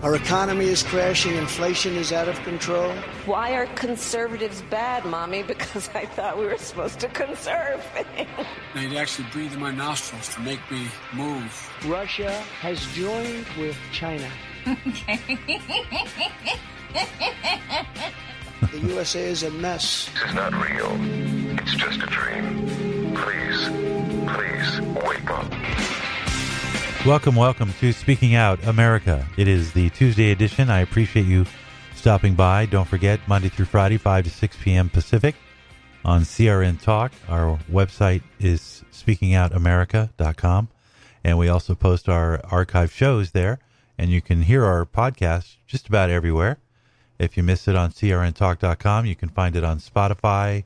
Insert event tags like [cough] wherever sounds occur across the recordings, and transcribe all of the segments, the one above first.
Our economy is crashing, inflation is out of control. Why are conservatives bad, Mommy? [laughs] Because I thought we were supposed to conserve. They'd actually breathe in my nostrils to make me move. Russia has joined with China. [laughs] the USA is a mess. This is not real. It's just a dream. Please, please, wake up. Welcome, welcome to Speaking Out America. It is the Tuesday edition. I appreciate you stopping by. Don't forget, Monday through Friday, 5 to 6 p.m. Pacific on CRN Talk. Our website is speakingoutamerica.com. And we also post our archive shows there. And you can hear our podcast just about everywhere. If you miss it on crntalk.com, you can find it on Spotify,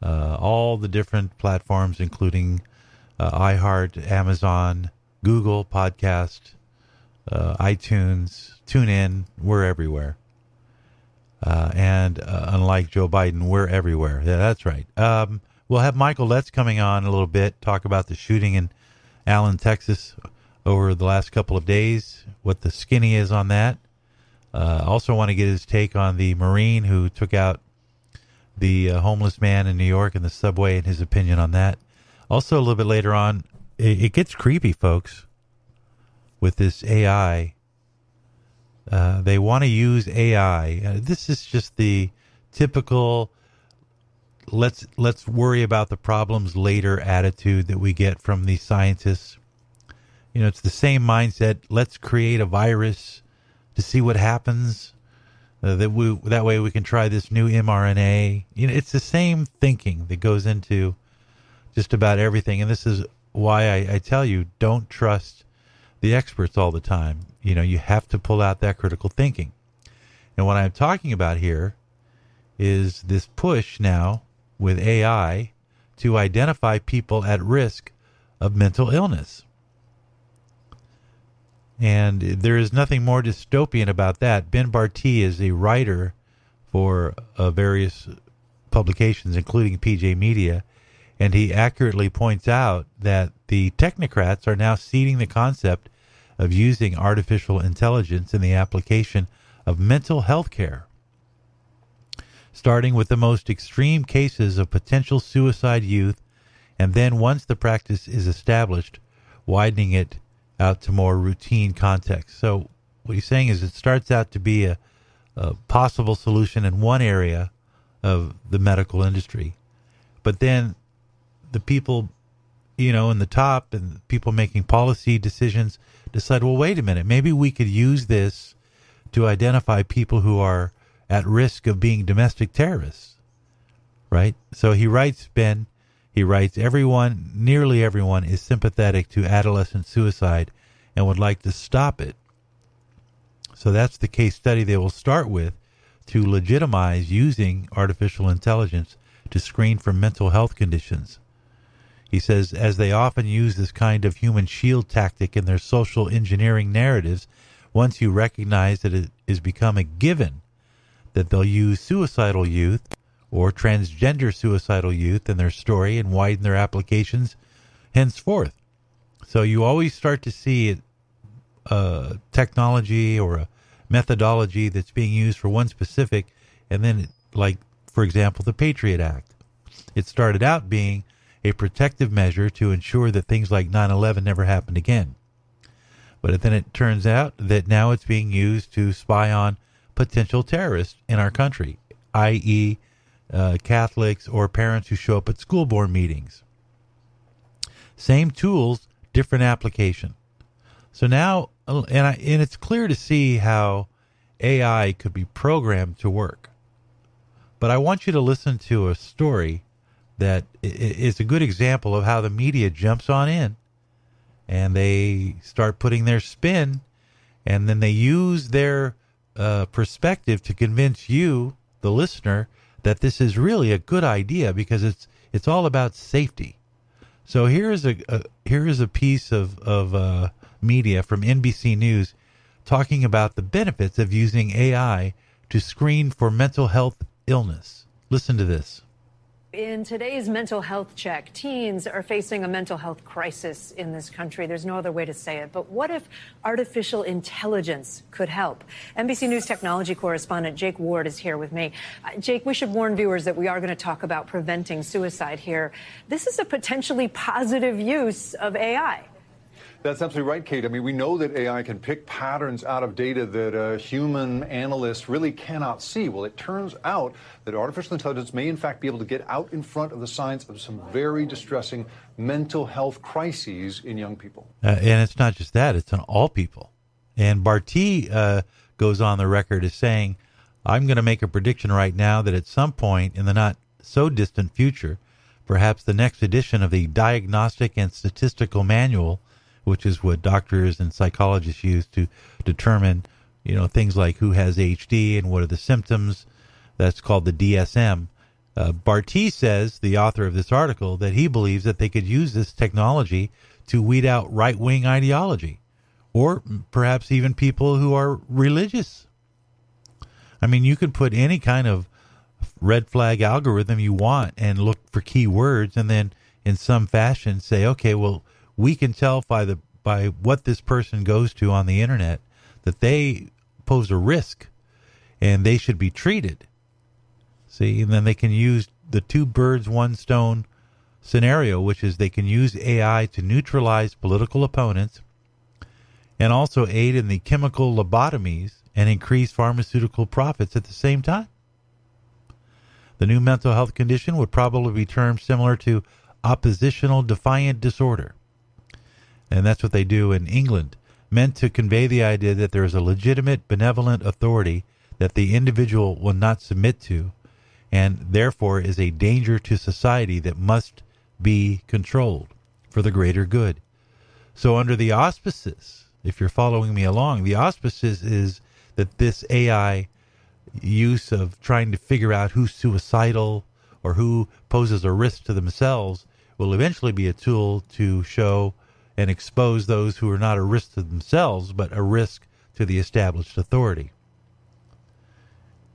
uh, all the different platforms, including uh, iHeart, Amazon, Google Podcast, uh, iTunes, TuneIn. We're everywhere. Uh, and uh, unlike Joe Biden, we're everywhere. Yeah, that's right. Um, we'll have Michael Letts coming on a little bit, talk about the shooting in Allen, Texas over the last couple of days, what the skinny is on that. Uh, also, want to get his take on the Marine who took out the uh, homeless man in New York in the subway and his opinion on that. Also, a little bit later on, it, it gets creepy, folks, with this AI. Uh, they want to use AI. Uh, this is just the typical let's let's worry about the problems later attitude that we get from these scientists. You know, it's the same mindset. Let's create a virus to see what happens. Uh, that we that way we can try this new mRNA. You know, it's the same thinking that goes into just about everything. And this is why I, I tell you don't trust the experts all the time. You know, you have to pull out that critical thinking. And what I'm talking about here is this push now with AI to identify people at risk of mental illness. And there is nothing more dystopian about that. Ben Bartee is a writer for uh, various publications, including PJ Media, and he accurately points out that the technocrats are now seeding the concept of using artificial intelligence in the application of mental health care, starting with the most extreme cases of potential suicide youth, and then once the practice is established, widening it out to more routine contexts. So, what he's saying is it starts out to be a, a possible solution in one area of the medical industry, but then the people, you know, in the top and people making policy decisions decide, well, wait a minute, maybe we could use this to identify people who are at risk of being domestic terrorists. Right? So he writes, Ben, he writes, everyone, nearly everyone, is sympathetic to adolescent suicide and would like to stop it. So that's the case study they will start with to legitimize using artificial intelligence to screen for mental health conditions. He says, as they often use this kind of human shield tactic in their social engineering narratives, once you recognize that it is become a given that they'll use suicidal youth or transgender suicidal youth in their story and widen their applications henceforth. So you always start to see a uh, technology or a methodology that's being used for one specific, and then, like, for example, the Patriot Act. It started out being a protective measure to ensure that things like 9 11 never happened again. But then it turns out that now it's being used to spy on potential terrorists in our country, i.e., uh, Catholics or parents who show up at school board meetings. Same tools, different application. So now, and, I, and it's clear to see how AI could be programmed to work. But I want you to listen to a story that is a good example of how the media jumps on in and they start putting their spin and then they use their uh, perspective to convince you the listener that this is really a good idea because it's it's all about safety so here is a, a here is a piece of of uh, media from NBC News talking about the benefits of using AI to screen for mental health illness. Listen to this. In today's mental health check, teens are facing a mental health crisis in this country. There's no other way to say it. But what if artificial intelligence could help? NBC News technology correspondent Jake Ward is here with me. Uh, Jake, we should warn viewers that we are going to talk about preventing suicide here. This is a potentially positive use of AI. That's absolutely right, Kate. I mean, we know that AI can pick patterns out of data that a human analyst really cannot see. Well, it turns out that artificial intelligence may, in fact, be able to get out in front of the signs of some very distressing mental health crises in young people. Uh, and it's not just that, it's on all people. And Bartee uh, goes on the record as saying, I'm going to make a prediction right now that at some point in the not so distant future, perhaps the next edition of the Diagnostic and Statistical Manual which is what doctors and psychologists use to determine, you know, things like who has HD and what are the symptoms. That's called the DSM. Uh, says, the author of this article, that he believes that they could use this technology to weed out right wing ideology, or perhaps even people who are religious. I mean, you could put any kind of red flag algorithm you want and look for keywords, and then in some fashion say, okay, well, we can tell by the by what this person goes to on the internet that they pose a risk and they should be treated. See, and then they can use the two birds, one stone scenario, which is they can use AI to neutralize political opponents and also aid in the chemical lobotomies and increase pharmaceutical profits at the same time. The new mental health condition would probably be termed similar to oppositional defiant disorder and that's what they do in England, meant to convey the idea that there is a legitimate benevolent authority that the individual will not submit to, and therefore is a danger to society that must be controlled for the greater good. So, under the auspices, if you're following me along, the auspices is that this AI use of trying to figure out who's suicidal or who poses a risk to themselves will eventually be a tool to show and expose those who are not a risk to themselves, but a risk to the established authority.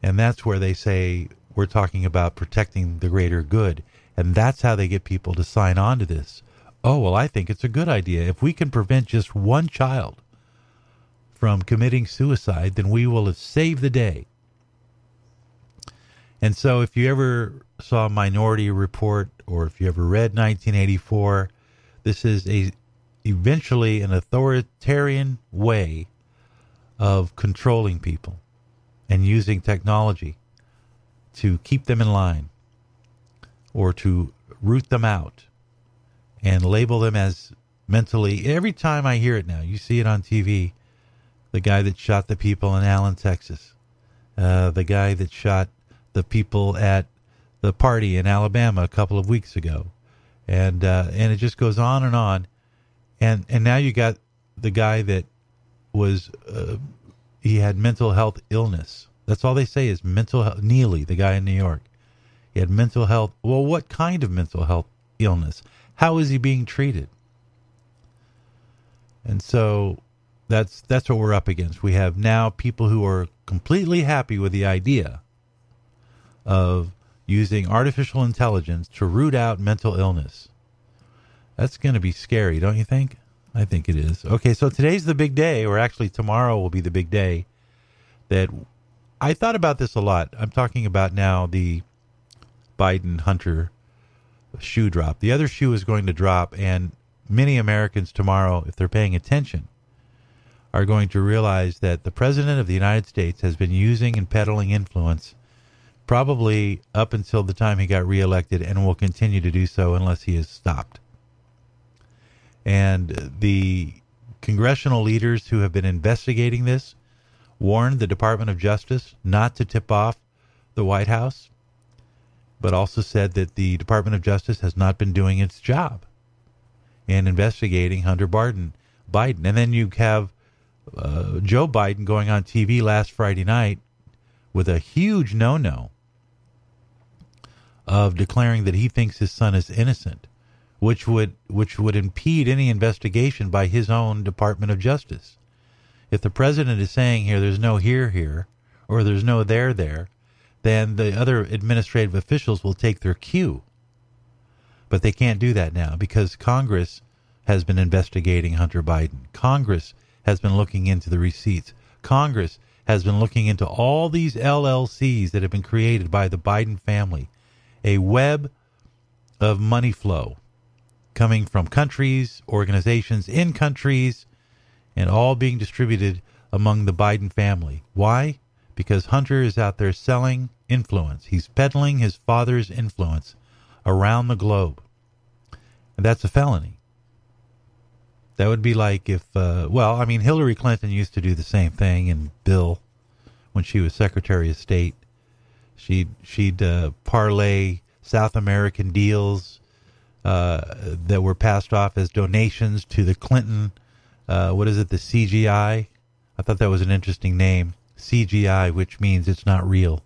And that's where they say we're talking about protecting the greater good. And that's how they get people to sign on to this. Oh, well, I think it's a good idea. If we can prevent just one child from committing suicide, then we will have saved the day. And so, if you ever saw Minority Report or if you ever read 1984, this is a eventually an authoritarian way of controlling people and using technology to keep them in line or to root them out and label them as mentally. Every time I hear it now you see it on TV the guy that shot the people in Allen Texas uh, the guy that shot the people at the party in Alabama a couple of weeks ago. And uh, and it just goes on and on and and now you got the guy that was uh, he had mental health illness. That's all they say is mental health. Neely, the guy in New York, he had mental health. Well, what kind of mental health illness? How is he being treated? And so that's that's what we're up against. We have now people who are completely happy with the idea of using artificial intelligence to root out mental illness. That's going to be scary, don't you think? I think it is. Okay, so today's the big day, or actually tomorrow will be the big day. That I thought about this a lot. I'm talking about now the Biden Hunter shoe drop. The other shoe is going to drop, and many Americans tomorrow, if they're paying attention, are going to realize that the President of the United States has been using and peddling influence probably up until the time he got reelected and will continue to do so unless he is stopped. And the congressional leaders who have been investigating this warned the Department of Justice not to tip off the White House, but also said that the Department of Justice has not been doing its job in investigating Hunter Biden. Biden. And then you have uh, Joe Biden going on TV last Friday night with a huge no no of declaring that he thinks his son is innocent which would which would impede any investigation by his own Department of Justice. If the president is saying here there's no here here or there's no there there, then the other administrative officials will take their cue But they can't do that now because Congress has been investigating Hunter Biden. Congress has been looking into the receipts. Congress has been looking into all these LLCs that have been created by the Biden family, a web of money flow coming from countries, organizations in countries, and all being distributed among the Biden family. Why? Because Hunter is out there selling influence. He's peddling his father's influence around the globe. And that's a felony. That would be like if, uh, well, I mean, Hillary Clinton used to do the same thing, and Bill, when she was Secretary of State, she'd she'd uh, parlay South American deals that were passed off as donations to the Clinton. Uh, what is it? The CGI. I thought that was an interesting name. CGI, which means it's not real.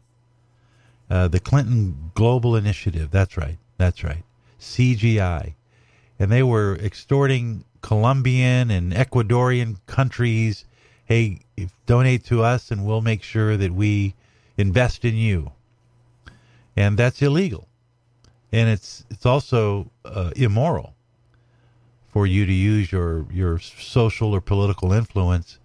Uh, the Clinton Global Initiative. That's right. That's right. CGI. And they were extorting Colombian and Ecuadorian countries, hey, donate to us and we'll make sure that we invest in you. And that's illegal. And it's it's also uh, immoral for you to use your your social or political influence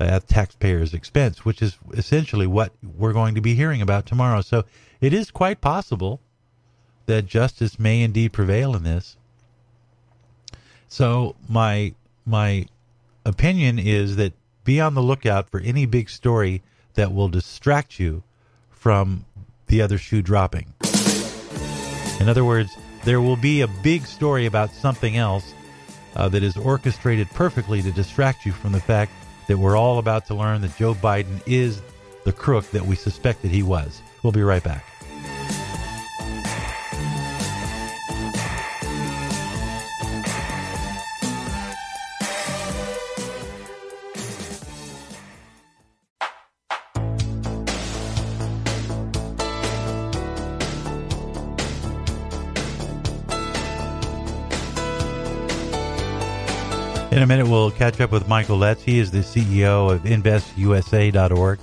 at taxpayers' expense, which is essentially what we're going to be hearing about tomorrow. So it is quite possible that justice may indeed prevail in this. So my my opinion is that be on the lookout for any big story that will distract you from the other shoe dropping. In other words, there will be a big story about something else uh, that is orchestrated perfectly to distract you from the fact that we're all about to learn that Joe Biden is the crook that we suspected he was. We'll be right back. In a minute, we'll catch up with Michael Letts. He is the CEO of InvestUSA.org.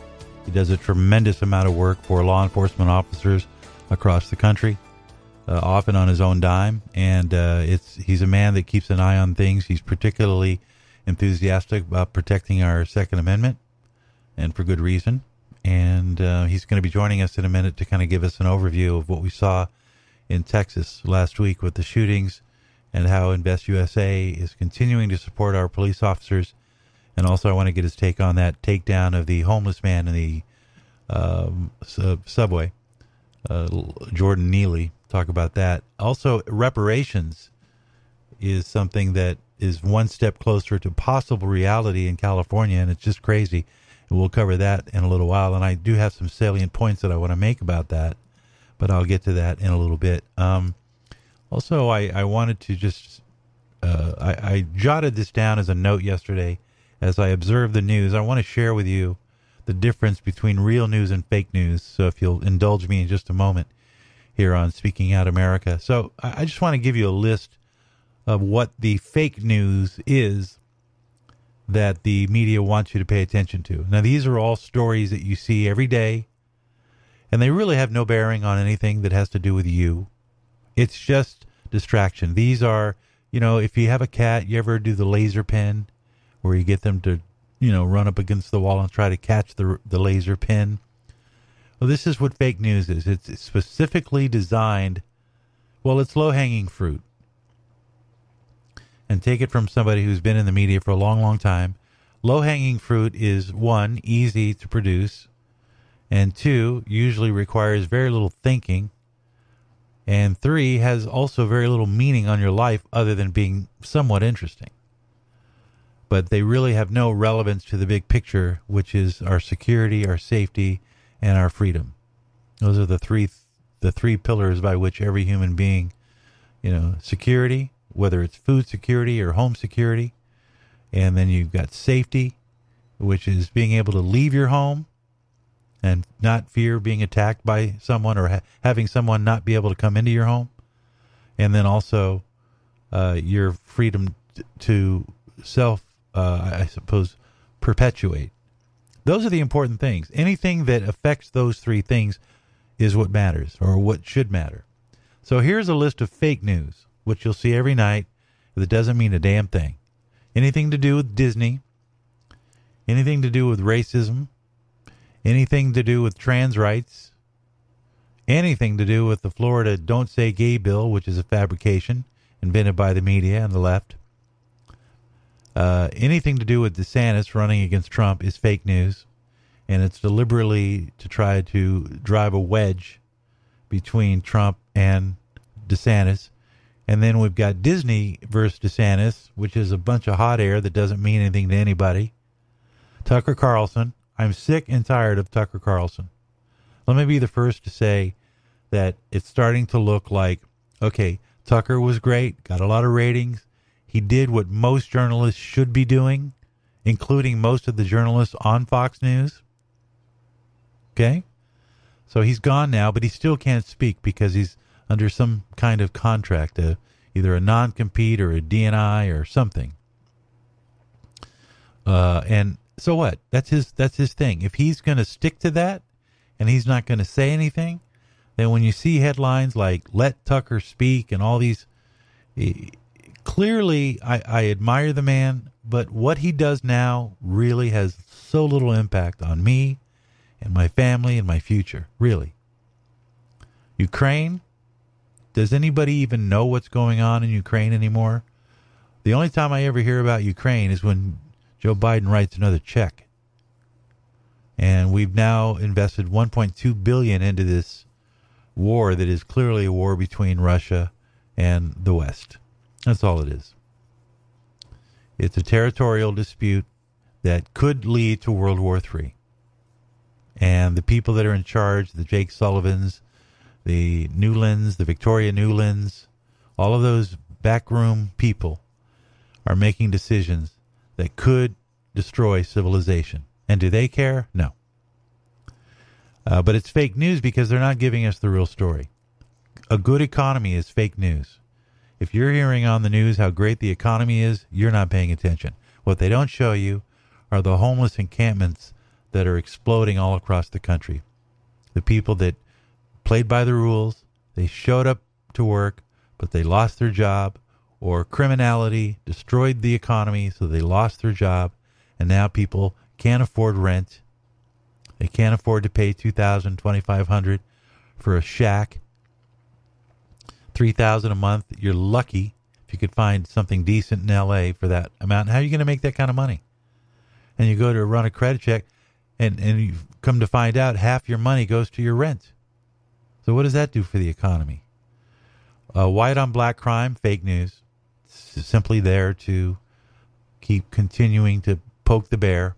He does a tremendous amount of work for law enforcement officers across the country, uh, often on his own dime. And uh, it's he's a man that keeps an eye on things. He's particularly enthusiastic about protecting our Second Amendment, and for good reason. And uh, he's going to be joining us in a minute to kind of give us an overview of what we saw in Texas last week with the shootings and how Invest USA is continuing to support our police officers. And also, I want to get his take on that takedown of the homeless man in the um, sub- subway, uh, Jordan Neely. Talk about that. Also, reparations is something that is one step closer to possible reality in California, and it's just crazy. And we'll cover that in a little while. And I do have some salient points that I want to make about that, but I'll get to that in a little bit. Um, also, I, I wanted to just, uh, I, I jotted this down as a note yesterday as I observed the news. I want to share with you the difference between real news and fake news. So if you'll indulge me in just a moment here on Speaking Out America. So I, I just want to give you a list of what the fake news is that the media wants you to pay attention to. Now, these are all stories that you see every day, and they really have no bearing on anything that has to do with you. It's just distraction. These are, you know, if you have a cat, you ever do the laser pin where you get them to, you know, run up against the wall and try to catch the the laser pin. Well, this is what fake news is. It's specifically designed. Well, it's low hanging fruit. And take it from somebody who's been in the media for a long, long time. Low hanging fruit is one, easy to produce, and two, usually requires very little thinking and three has also very little meaning on your life other than being somewhat interesting. But they really have no relevance to the big picture, which is our security, our safety, and our freedom. Those are the three the three pillars by which every human being, you know, security, whether it's food security or home security, and then you've got safety, which is being able to leave your home and not fear being attacked by someone or ha- having someone not be able to come into your home. And then also uh, your freedom to self, uh, I suppose, perpetuate. Those are the important things. Anything that affects those three things is what matters or what should matter. So here's a list of fake news. which you'll see every night, that doesn't mean a damn thing. Anything to do with Disney, anything to do with racism, anything to do with trans rights, anything to do with the Florida Don't Say Gay bill, which is a fabrication invented by the media and the left. Uh, anything to do with DeSantis running against Trump is fake news, and it's deliberately to try to drive a wedge between Trump and DeSantis. And then we've got Disney versus DeSantis, which is a bunch of hot air that doesn't mean anything to anybody. Tucker Carlson. I'm sick and tired of Tucker Carlson. Let me be the first to say that it's starting to look like okay, Tucker was great, got a lot of ratings. He did what most journalists should be doing, including most of the journalists on Fox News. Okay? So he's gone now, but he still can't speak because he's under some kind of contract, uh, either a non compete or a DNI or something. Uh, and so what? That's his that's his thing. If he's going to stick to that and he's not going to say anything, then when you see headlines like "Let Tucker speak" and all these, eh, clearly I, I admire the man, but what he does now really has so little impact on me and my family and my future. Really. Ukraine. Does anybody even know what's going on in Ukraine anymore? The only time I ever hear about Ukraine is when Joe Biden writes another check. And we've now invested 1.2 billion into this war that is clearly a war between Russia and the West. That's all it is. It's a territorial dispute that could lead to World War III. And the people that are in charge, the Jake Sullivans, the Nulands, the Victoria Nulands, all of those backroom people are making decisions that could destroy civilization. And do they care? No. Uh, but it's fake news because they're not giving us the real story. A good economy is fake news. If you're hearing on the news how great the economy is, you're not paying attention. What they don't show you are the homeless encampments that are exploding all across the country. The people that played by the rules, they showed up to work, but they lost their job, or criminality destroyed the economy, so they lost their job, and now people can't afford rent. They can't afford to pay two thousand, twenty five hundred for a shack. Three thousand a month. You're lucky if you could find something decent in L.A. for that amount. How are you going to make that kind of money? And you go to run a credit check, and and you come to find out half your money goes to your rent. So what does that do for the economy? Uh, white on black crime, fake news simply there to keep continuing to poke the bear.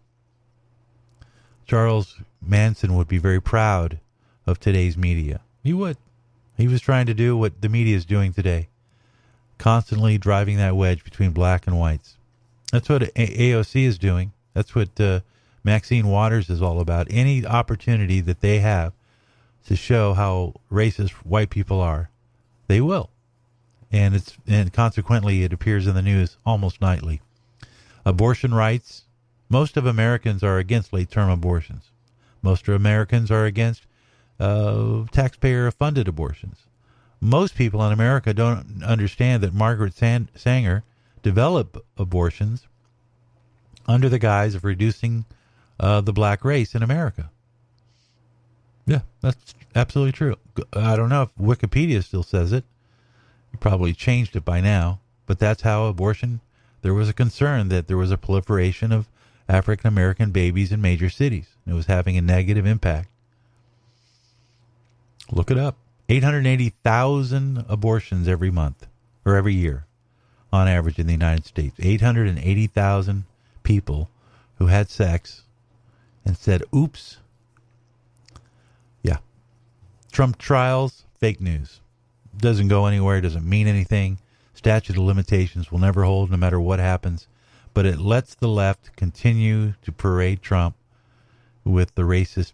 Charles Manson would be very proud of today's media. He would. He was trying to do what the media is doing today, constantly driving that wedge between black and whites. That's what AOC is doing. That's what uh, Maxine Waters is all about. Any opportunity that they have to show how racist white people are, they will and it's and consequently it appears in the news almost nightly. Abortion rights. Most of Americans are against late-term abortions. Most of Americans are against uh, taxpayer-funded abortions. Most people in America don't understand that Margaret San- Sanger developed abortions under the guise of reducing uh, the black race in America. Yeah, that's absolutely true. I don't know if Wikipedia still says it, probably changed it by now, but that's how abortion. There was a concern that there was a proliferation of African American babies in major cities. It was having a negative impact. Look it up. 880,000 abortions every month or every year on average in the United States. 880,000 people who had sex and said, oops. Yeah. Trump trials, fake news doesn't go anywhere, doesn't mean anything. Statute of limitations will never hold no matter what happens. But it lets the left continue to parade Trump with the racist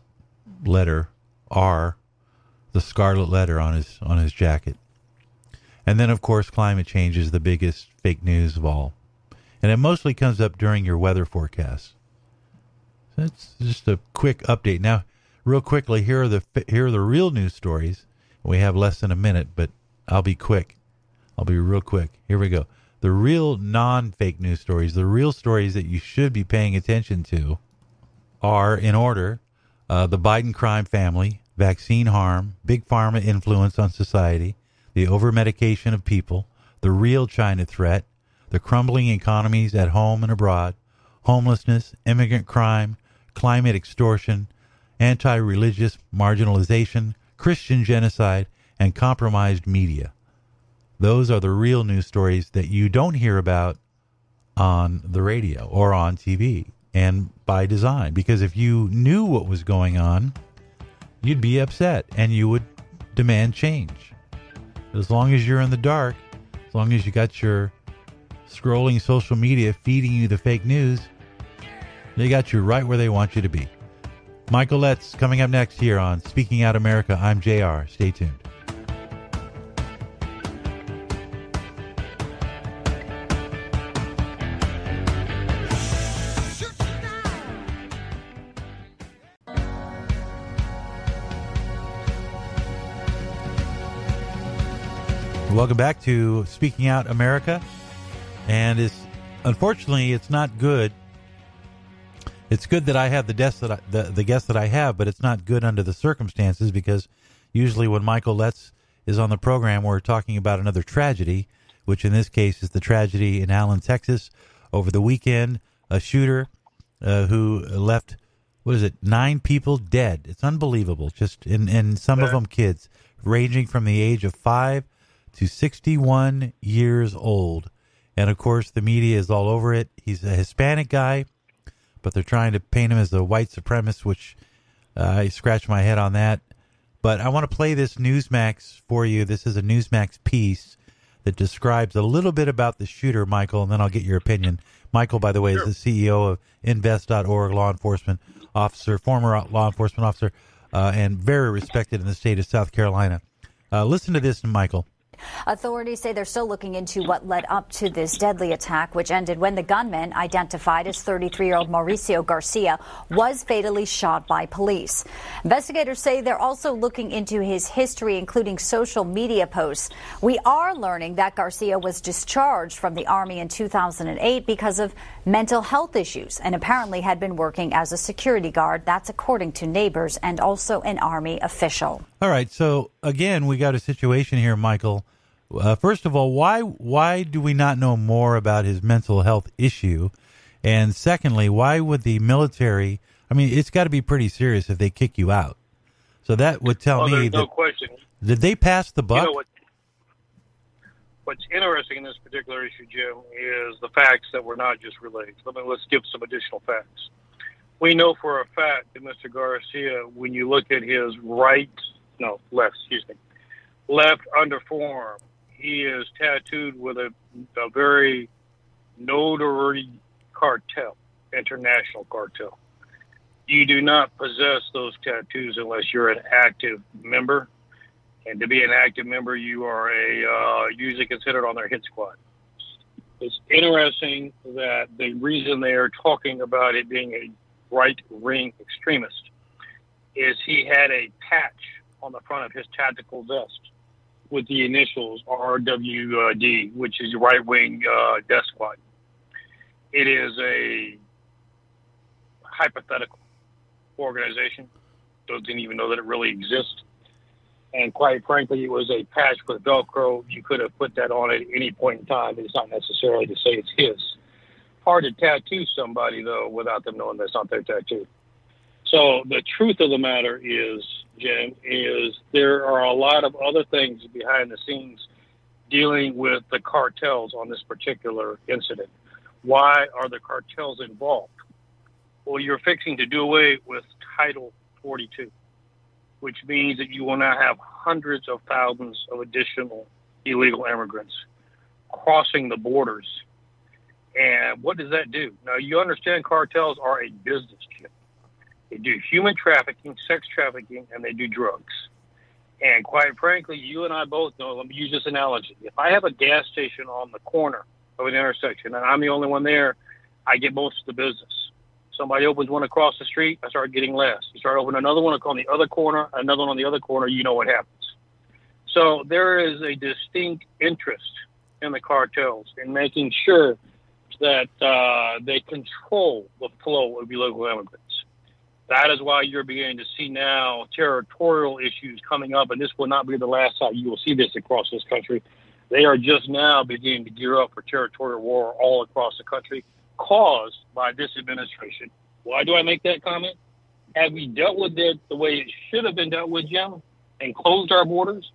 letter R, the scarlet letter on his on his jacket. And then of course climate change is the biggest fake news of all. And it mostly comes up during your weather forecasts. That's just a quick update. Now, real quickly, here are the here are the real news stories we have less than a minute, but I'll be quick. I'll be real quick. Here we go. The real non fake news stories, the real stories that you should be paying attention to, are in order uh, the Biden crime family, vaccine harm, big pharma influence on society, the over medication of people, the real China threat, the crumbling economies at home and abroad, homelessness, immigrant crime, climate extortion, anti religious marginalization, Christian genocide, and compromised media. Those are the real news stories that you don't hear about on the radio or on TV and by design. Because if you knew what was going on, you'd be upset and you would demand change. As long as you're in the dark, as long as you got your scrolling social media feeding you the fake news, they got you right where they want you to be. Michael Letts coming up next here on Speaking Out America. I'm JR. Stay tuned. Welcome back to Speaking Out America. And it's unfortunately it's not good it's good that I have the guests that I, the the guests that I have, but it's not good under the circumstances because usually when Michael Letts is on the program, we're talking about another tragedy, which in this case is the tragedy in Allen, Texas, over the weekend. A shooter uh, who left what is it nine people dead. It's unbelievable. Just and and some of them kids, ranging from the age of five to sixty one years old. And of course, the media is all over it. He's a Hispanic guy but they're trying to paint him as a white supremacist, which uh, I scratch my head on that. But I want to play this Newsmax for you. This is a Newsmax piece that describes a little bit about the shooter, Michael, and then I'll get your opinion. Michael, by the way, sure. is the CEO of Invest.org, law enforcement officer, former law enforcement officer, uh, and very respected in the state of South Carolina. Uh, listen to this, Michael. Authorities say they're still looking into what led up to this deadly attack, which ended when the gunman, identified as 33 year old Mauricio Garcia, was fatally shot by police. Investigators say they're also looking into his history, including social media posts. We are learning that Garcia was discharged from the Army in 2008 because of mental health issues and apparently had been working as a security guard. That's according to neighbors and also an Army official. All right. So, again, we got a situation here, Michael uh, first of all, why why do we not know more about his mental health issue? And secondly, why would the military? I mean, it's got to be pretty serious if they kick you out. So that would tell well, me that no question. Did they pass the buck? You know what, what's interesting in this particular issue, Jim, is the facts that were not just relayed. Let me let's give some additional facts. We know for a fact that Mr. Garcia, when you look at his right, no, left, excuse me, left underarm, he is tattooed with a, a very notary cartel, international cartel. You do not possess those tattoos unless you're an active member. And to be an active member, you are a uh, usually considered on their hit squad. It's interesting that the reason they are talking about it being a right wing extremist is he had a patch on the front of his tactical vest with the initials RWD, which is right wing uh, death squad. It is a hypothetical organization. Doesn't even know that it really exists. And quite frankly, it was a patch with Velcro. You could have put that on at any point in time. It's not necessarily to say it's his. Hard to tattoo somebody, though, without them knowing that's not their tattoo. So the truth of the matter is Jim, is there are a lot of other things behind the scenes dealing with the cartels on this particular incident. Why are the cartels involved? Well, you're fixing to do away with Title 42, which means that you will now have hundreds of thousands of additional illegal immigrants crossing the borders. And what does that do? Now, you understand cartels are a business, Jim. They do human trafficking, sex trafficking, and they do drugs. And quite frankly, you and I both know, let me use this analogy. If I have a gas station on the corner of an intersection and I'm the only one there, I get most of the business. Somebody opens one across the street, I start getting less. You start opening another one on the other corner, another one on the other corner, you know what happens. So there is a distinct interest in the cartels in making sure that uh, they control the flow of illegal immigrants. That is why you're beginning to see now territorial issues coming up, and this will not be the last time you will see this across this country. They are just now beginning to gear up for territorial war all across the country, caused by this administration. Why do I make that comment? Had we dealt with it the way it should have been dealt with, Jim, and closed our borders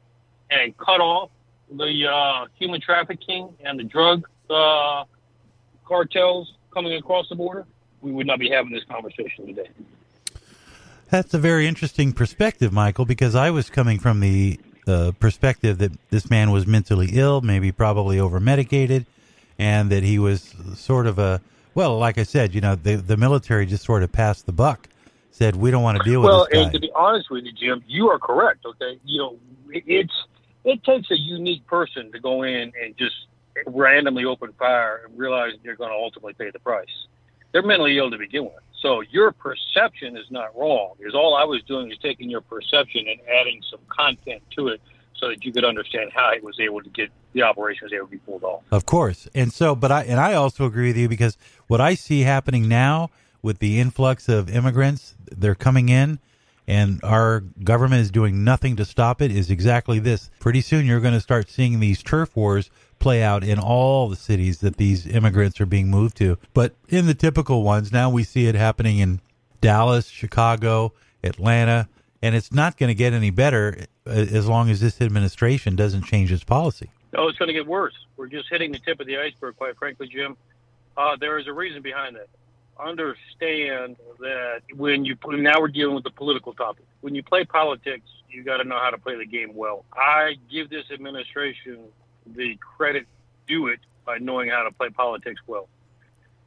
and cut off the uh, human trafficking and the drug uh, cartels coming across the border, we would not be having this conversation today. That's a very interesting perspective, Michael, because I was coming from the uh, perspective that this man was mentally ill, maybe probably over medicated, and that he was sort of a well, like I said, you know, the the military just sort of passed the buck, said we don't want to deal with well, this guy. and to be honest with you, Jim, you are correct. Okay, you know, it, it's it takes a unique person to go in and just randomly open fire and realize they're going to ultimately pay the price. They're mentally ill to begin with. So your perception is not wrong. Is all I was doing is taking your perception and adding some content to it so that you could understand how he was able to get the operation able to be pulled off. Of course. And so but I and I also agree with you because what I see happening now with the influx of immigrants, they're coming in and our government is doing nothing to stop it is exactly this. Pretty soon you're going to start seeing these turf wars play out in all the cities that these immigrants are being moved to. But in the typical ones, now we see it happening in Dallas, Chicago, Atlanta, and it's not going to get any better uh, as long as this administration doesn't change its policy. Oh, it's going to get worse. We're just hitting the tip of the iceberg, quite frankly, Jim. Uh, there is a reason behind that. Understand that when you now we're dealing with the political topic. When you play politics, you got to know how to play the game well. I give this administration the credit due it by knowing how to play politics well.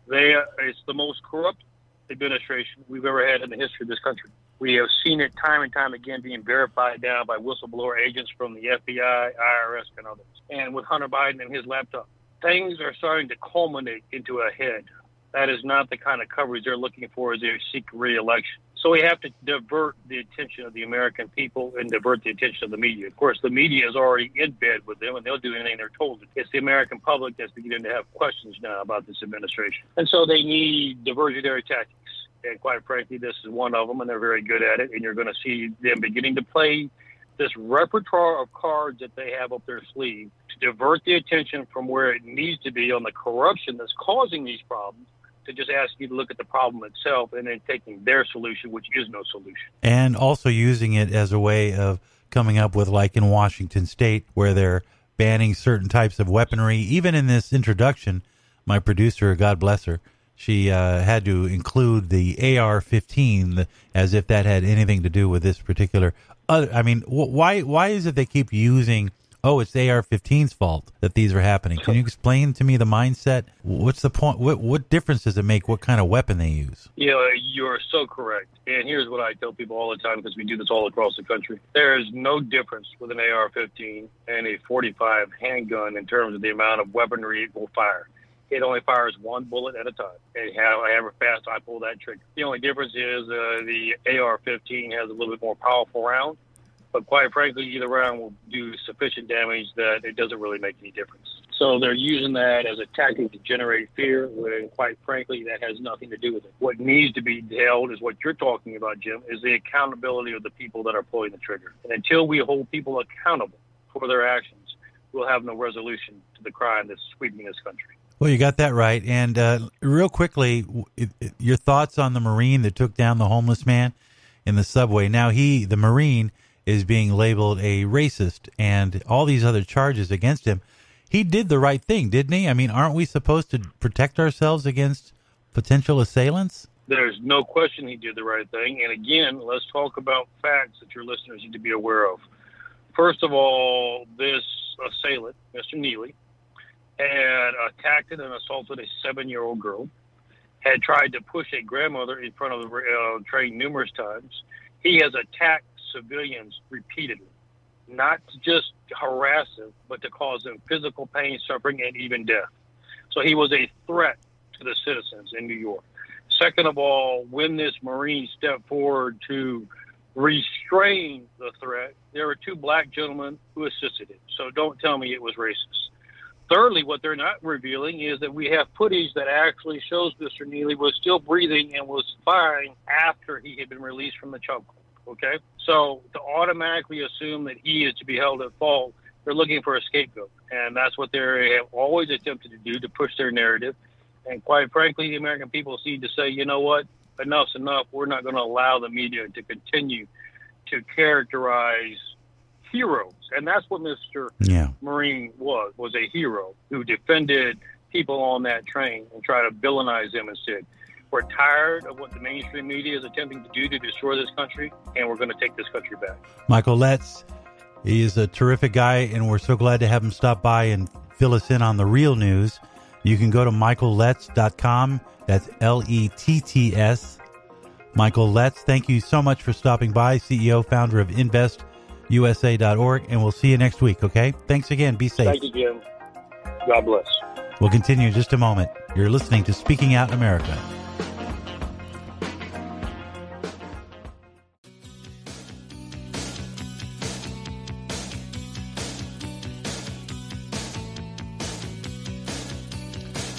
They uh, it's the most corrupt administration we've ever had in the history of this country. We have seen it time and time again being verified now by whistleblower agents from the FBI, IRS, and others. And with Hunter Biden and his laptop, things are starting to culminate into a head. That is not the kind of coverage they're looking for as they seek re-election. So we have to divert the attention of the American people and divert the attention of the media. Of course, the media is already in bed with them, and they'll do anything they're told. It's the American public that's beginning to have questions now about this administration, and so they need diversionary tactics. And quite frankly, this is one of them, and they're very good at it. And you're going to see them beginning to play this repertoire of cards that they have up their sleeve to divert the attention from where it needs to be on the corruption that's causing these problems to just ask you to look at the problem itself and then taking their solution, which is no solution. And also using it as a way of coming up with, like in Washington State, where they're banning certain types of weaponry. Even in this introduction, my producer, God bless her, she uh, had to include the AR-15 as if that had anything to do with this particular. Other, I mean, wh- why why is it they keep using oh, it's AR-15's fault that these are happening. Can you explain to me the mindset? What's the point? What, what difference does it make what kind of weapon they use? Yeah, you're so correct. And here's what I tell people all the time because we do this all across the country. There is no difference with an AR-15 and a 45 handgun in terms of the amount of weaponry it will fire. It only fires one bullet at a time. And however fast I pull that trigger. The only difference is uh, the AR-15 has a little bit more powerful round but quite frankly, either round will do sufficient damage that it doesn't really make any difference. So they're using that as a tactic to generate fear, when quite frankly, that has nothing to do with it. What needs to be held is what you're talking about, Jim, is the accountability of the people that are pulling the trigger. And until we hold people accountable for their actions, we'll have no resolution to the crime that's sweeping this country. Well, you got that right. And uh, real quickly, your thoughts on the Marine that took down the homeless man in the subway. Now, he, the Marine, is being labeled a racist and all these other charges against him. He did the right thing, didn't he? I mean, aren't we supposed to protect ourselves against potential assailants? There's no question he did the right thing. And again, let's talk about facts that your listeners need to be aware of. First of all, this assailant, Mr. Neely, had attacked and assaulted a seven year old girl, had tried to push a grandmother in front of the uh, train numerous times. He has attacked civilians repeatedly, not to just harass them, but to cause them physical pain, suffering, and even death. So he was a threat to the citizens in New York. Second of all, when this Marine stepped forward to restrain the threat, there were two black gentlemen who assisted him. So don't tell me it was racist. Thirdly, what they're not revealing is that we have footage that actually shows Mr. Neely was still breathing and was fine after he had been released from the chokehold. Okay, so to automatically assume that he is to be held at fault, they're looking for a scapegoat, and that's what they have always attempted to do to push their narrative. And quite frankly, the American people need to say, you know what, enough's enough. We're not going to allow the media to continue to characterize heroes, and that's what Mr. Yeah. Marine was was a hero who defended people on that train and tried to villainize them instead. We're tired of what the mainstream media is attempting to do to destroy this country, and we're going to take this country back. Michael Letts, he is a terrific guy, and we're so glad to have him stop by and fill us in on the real news. You can go to michaelletts.com. That's L E T T S. Michael Letts, thank you so much for stopping by, CEO, founder of InvestUSA.org, and we'll see you next week, okay? Thanks again. Be safe. Thank you, Jim. God bless. We'll continue in just a moment. You're listening to Speaking Out America.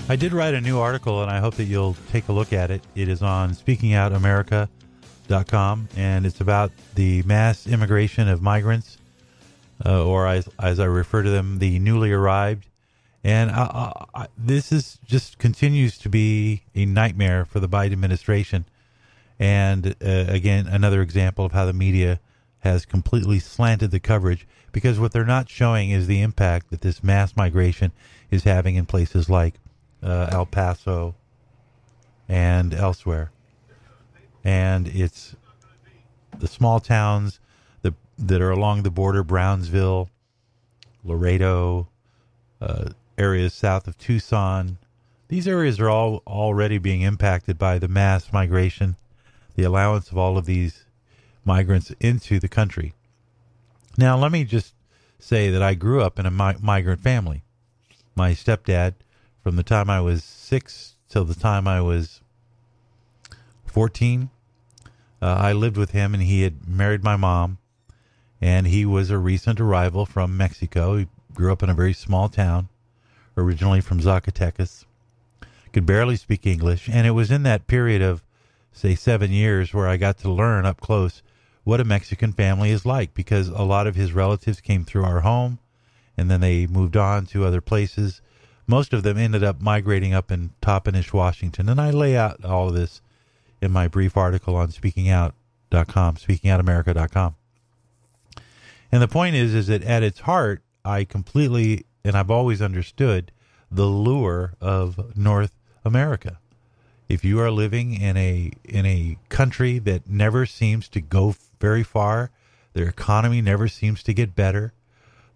I did write a new article and I hope that you'll take a look at it. It is on speakingoutamerica.com and it's about the mass immigration of migrants, uh, or as, as I refer to them, the newly arrived. And I, I, this is just continues to be a nightmare for the Biden administration. And uh, again, another example of how the media has completely slanted the coverage because what they're not showing is the impact that this mass migration is having in places like uh, El Paso and elsewhere. And it's the small towns that that are along the border, Brownsville, Laredo, uh, areas south of Tucson. These areas are all already being impacted by the mass migration, the allowance of all of these migrants into the country. Now, let me just say that I grew up in a mi- migrant family. My stepdad, from the time I was six till the time I was 14, uh, I lived with him and he had married my mom. And he was a recent arrival from Mexico. He grew up in a very small town, originally from Zacatecas. Could barely speak English. And it was in that period of, say, seven years where I got to learn up close what a Mexican family is like because a lot of his relatives came through our home and then they moved on to other places. Most of them ended up migrating up in Toppenish, Washington. And I lay out all of this in my brief article on speakingout.com, speakingoutamerica.com. And the point is, is that at its heart, I completely, and I've always understood the lure of North America. If you are living in a in a country that never seems to go very far, their economy never seems to get better,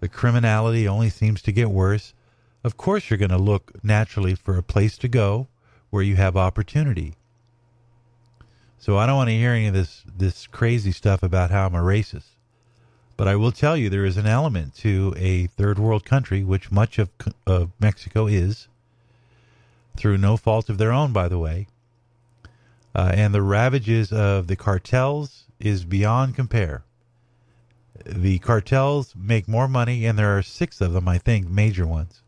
the criminality only seems to get worse. Of course, you're going to look naturally for a place to go where you have opportunity. So I don't want to hear any of this this crazy stuff about how I'm a racist. But I will tell you there is an element to a third world country, which much of, of Mexico is, through no fault of their own, by the way. Uh, and the ravages of the cartels is beyond compare. The cartels make more money, and there are six of them, I think, major ones.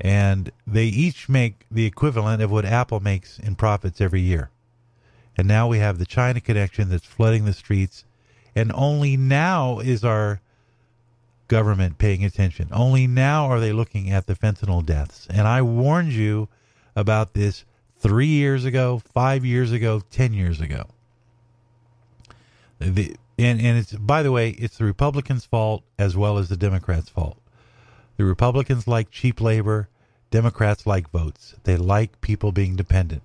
And they each make the equivalent of what Apple makes in profits every year. And now we have the China connection that's flooding the streets. And only now is our government paying attention. Only now are they looking at the fentanyl deaths. And I warned you about this three years ago, five years ago, ten years ago. The, and, and it's by the way, it's the Republicans' fault as well as the Democrats' fault. The Republicans like cheap labor, Democrats like votes. They like people being dependent.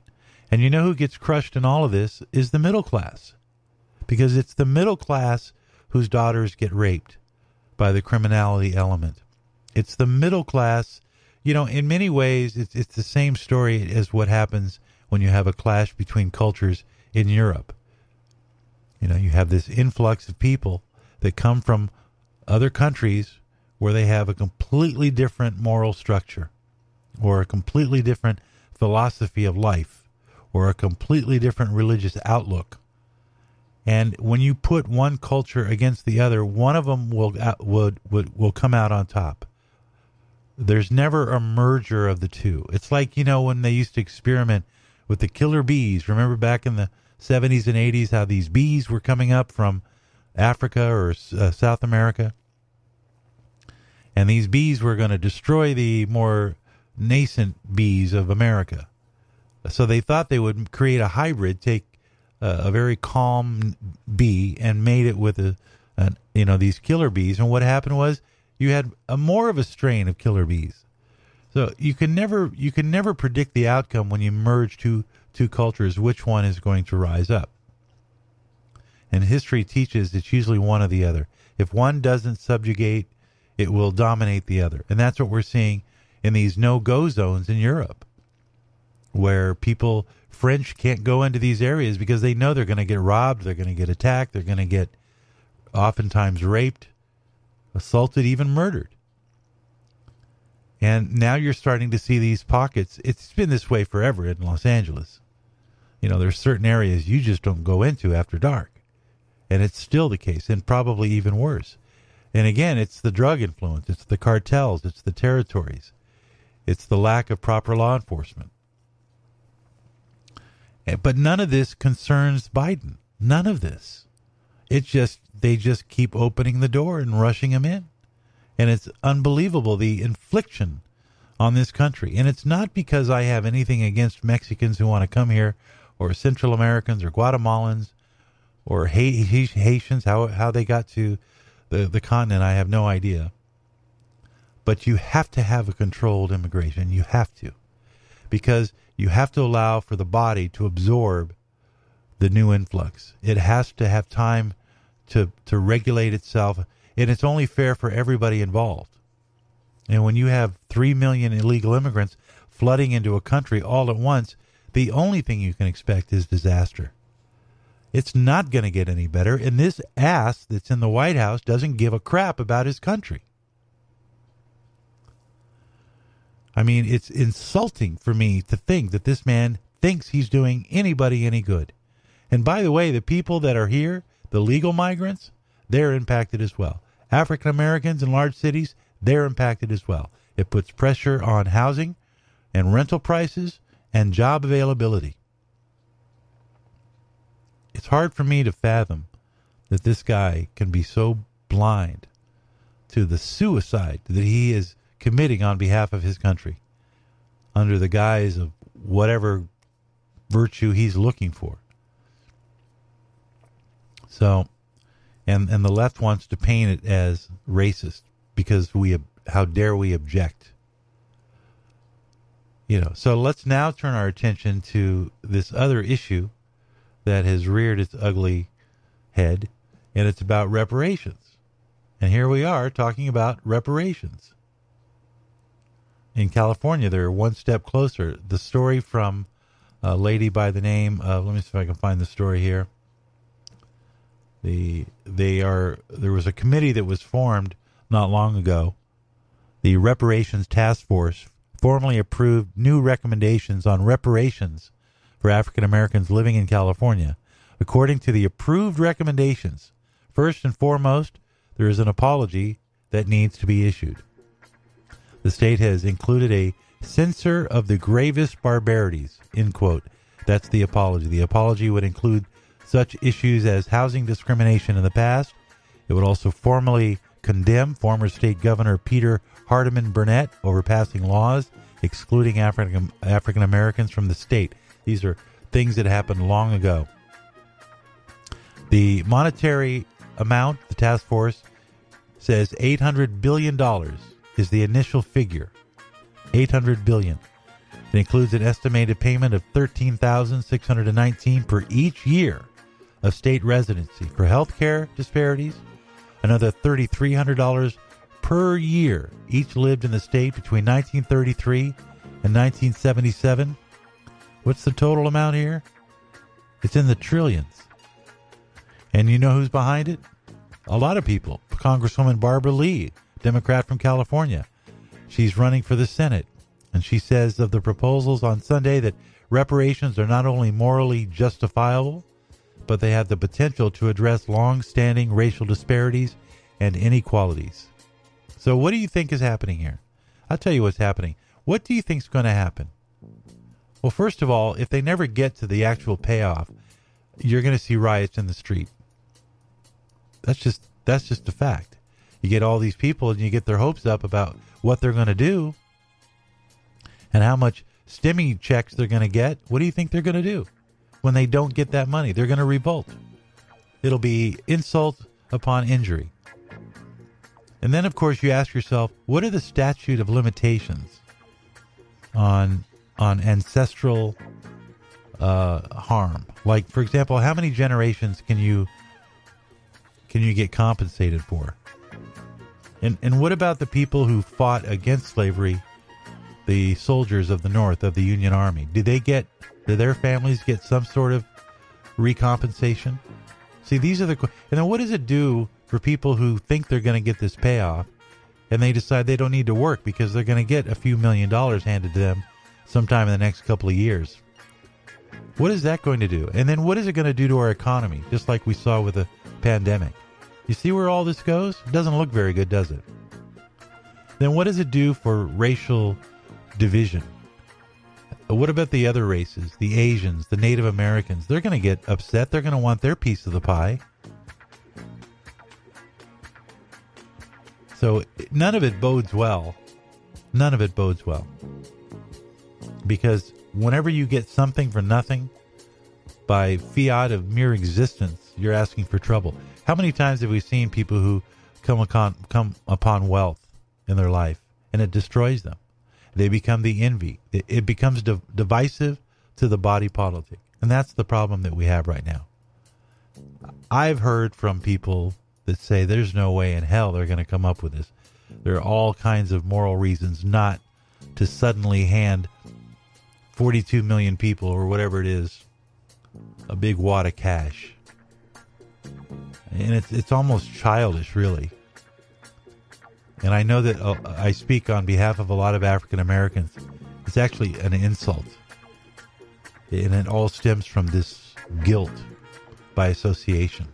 And you know who gets crushed in all of this is the middle class. Because it's the middle class whose daughters get raped by the criminality element. It's the middle class, you know, in many ways it's it's the same story as what happens when you have a clash between cultures in Europe. You know, you have this influx of people that come from other countries where they have a completely different moral structure or a completely different philosophy of life or a completely different religious outlook. And when you put one culture against the other, one of them will would, would will come out on top. There's never a merger of the two. It's like, you know, when they used to experiment with the killer bees. Remember back in the 70s and 80s how these bees were coming up from Africa or uh, South America? And these bees were going to destroy the more nascent bees of America. So they thought they would create a hybrid, take uh, a very calm bee and made it with a, a, you know, these killer bees. And what happened was you had a more of a strain of killer bees. So you can never you can never predict the outcome when you merge two two cultures, which one is going to rise up. And history teaches it's usually one or the other. If one doesn't subjugate, it will dominate the other. And that's what we're seeing in these no go zones in Europe, where people, French, can't go into these areas because they know they're going to get robbed, they're going to get attacked, they're going to get oftentimes raped, assaulted, even murdered. And now you're starting to see these pockets. It's been this way forever in Los Angeles. You know, there's certain areas you just don't go into after dark. And it's still the case, and probably even worse. And again, it's the drug influence, it's the cartels, it's the territories, it's the lack of proper law enforcement. But none of this concerns Biden. None of this. It just, they just keep opening the door and rushing him in. And it's unbelievable the infliction on this country. And it's not because I have anything against Mexicans who want to come here or Central Americans or Guatemalans or Haitians, how, how they got to the, the continent, I have no idea. But you have to have a controlled immigration. You have to. Because you have to allow for the body to absorb the new influx. It has to have time to, to regulate itself. And it's only fair for everybody involved. And when you have 3 million illegal immigrants flooding into a country all at once, the only thing you can expect is disaster. It's not going to get any better. And this ass that's in the White House doesn't give a crap about his country. I mean, it's insulting for me to think that this man thinks he's doing anybody any good. And by the way, the people that are here, the legal migrants, they're impacted as well. African Americans in large cities, they're impacted as well. It puts pressure on housing and rental prices and job availability it's hard for me to fathom that this guy can be so blind to the suicide that he is committing on behalf of his country under the guise of whatever virtue he's looking for. So, and and the left wants to paint it as racist because we how dare we object. You know, so let's now turn our attention to this other issue that has reared its ugly head, and it's about reparations. And here we are talking about reparations. In California, they're one step closer. The story from a lady by the name of, let me see if I can find the story here. The they are there was a committee that was formed not long ago. The Reparations Task Force formally approved new recommendations on reparations for African Americans living in California. According to the approved recommendations, first and foremost, there is an apology that needs to be issued. The state has included a censor of the gravest barbarities, end quote. That's the apology. The apology would include such issues as housing discrimination in the past. It would also formally condemn former state governor Peter Hardeman Burnett over passing laws excluding African African Americans from the state. These are things that happened long ago. The monetary amount, the task force says $800 billion is the initial figure. 800 billion. It includes an estimated payment of 13,619 per each year of state residency for health care disparities, another $3,300 per year each lived in the state between 1933 and 1977 What's the total amount here? It's in the trillions. And you know who's behind it? A lot of people. Congresswoman Barbara Lee, Democrat from California. She's running for the Senate. And she says of the proposals on Sunday that reparations are not only morally justifiable, but they have the potential to address long standing racial disparities and inequalities. So, what do you think is happening here? I'll tell you what's happening. What do you think's going to happen? Well, first of all, if they never get to the actual payoff, you're going to see riots in the street. That's just that's just a fact. You get all these people and you get their hopes up about what they're going to do and how much stimming checks they're going to get. What do you think they're going to do when they don't get that money? They're going to revolt. It'll be insult upon injury. And then, of course, you ask yourself, what are the statute of limitations on on ancestral uh, harm? Like, for example, how many generations can you can you get compensated for? And and what about the people who fought against slavery, the soldiers of the North of the Union Army? Do they get Do their families get some sort of recompensation? See, these are the and then what does it do for people who think they're going to get this payoff and they decide they don't need to work because they're going to get a few million dollars handed to them sometime in the next couple of years? What is that going to do? And then what is it going to do to our economy? Just like we saw with the pandemic. You see where all this goes? It doesn't look very good, does it? Then what does it do for racial division? Uh, what about the other races, the Asians, the Native Americans? They're going to get upset. They're going to want their piece of the pie. So none of it bodes well. None of it bodes well. Because whenever you get something for nothing by fiat of mere existence, you're asking for trouble. How many times have we seen people who come upon, come upon wealth in their life and it destroys them? They become the envy. It, it becomes div- divisive to the body politic. And that's the problem that we have right now. I've heard from people that say there's no way in hell they're going to come up with this. There are all kinds of moral reasons not to suddenly hand 42 million people or whatever it is a big wad of cash. And it's it's almost childish really. And I know that uh, I speak on behalf of a lot of African Americans. It's actually an insult. And it all stems from this guilt by association.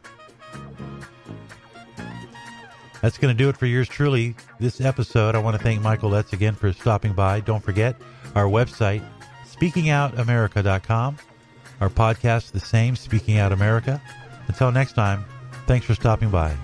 That's going to do it for yours truly this episode. I want to thank Michael Letts again for stopping by. Don't forget our website, speakingoutamerica.com. Our podcast, the same, Speaking Out America. Until next time, thanks for stopping by.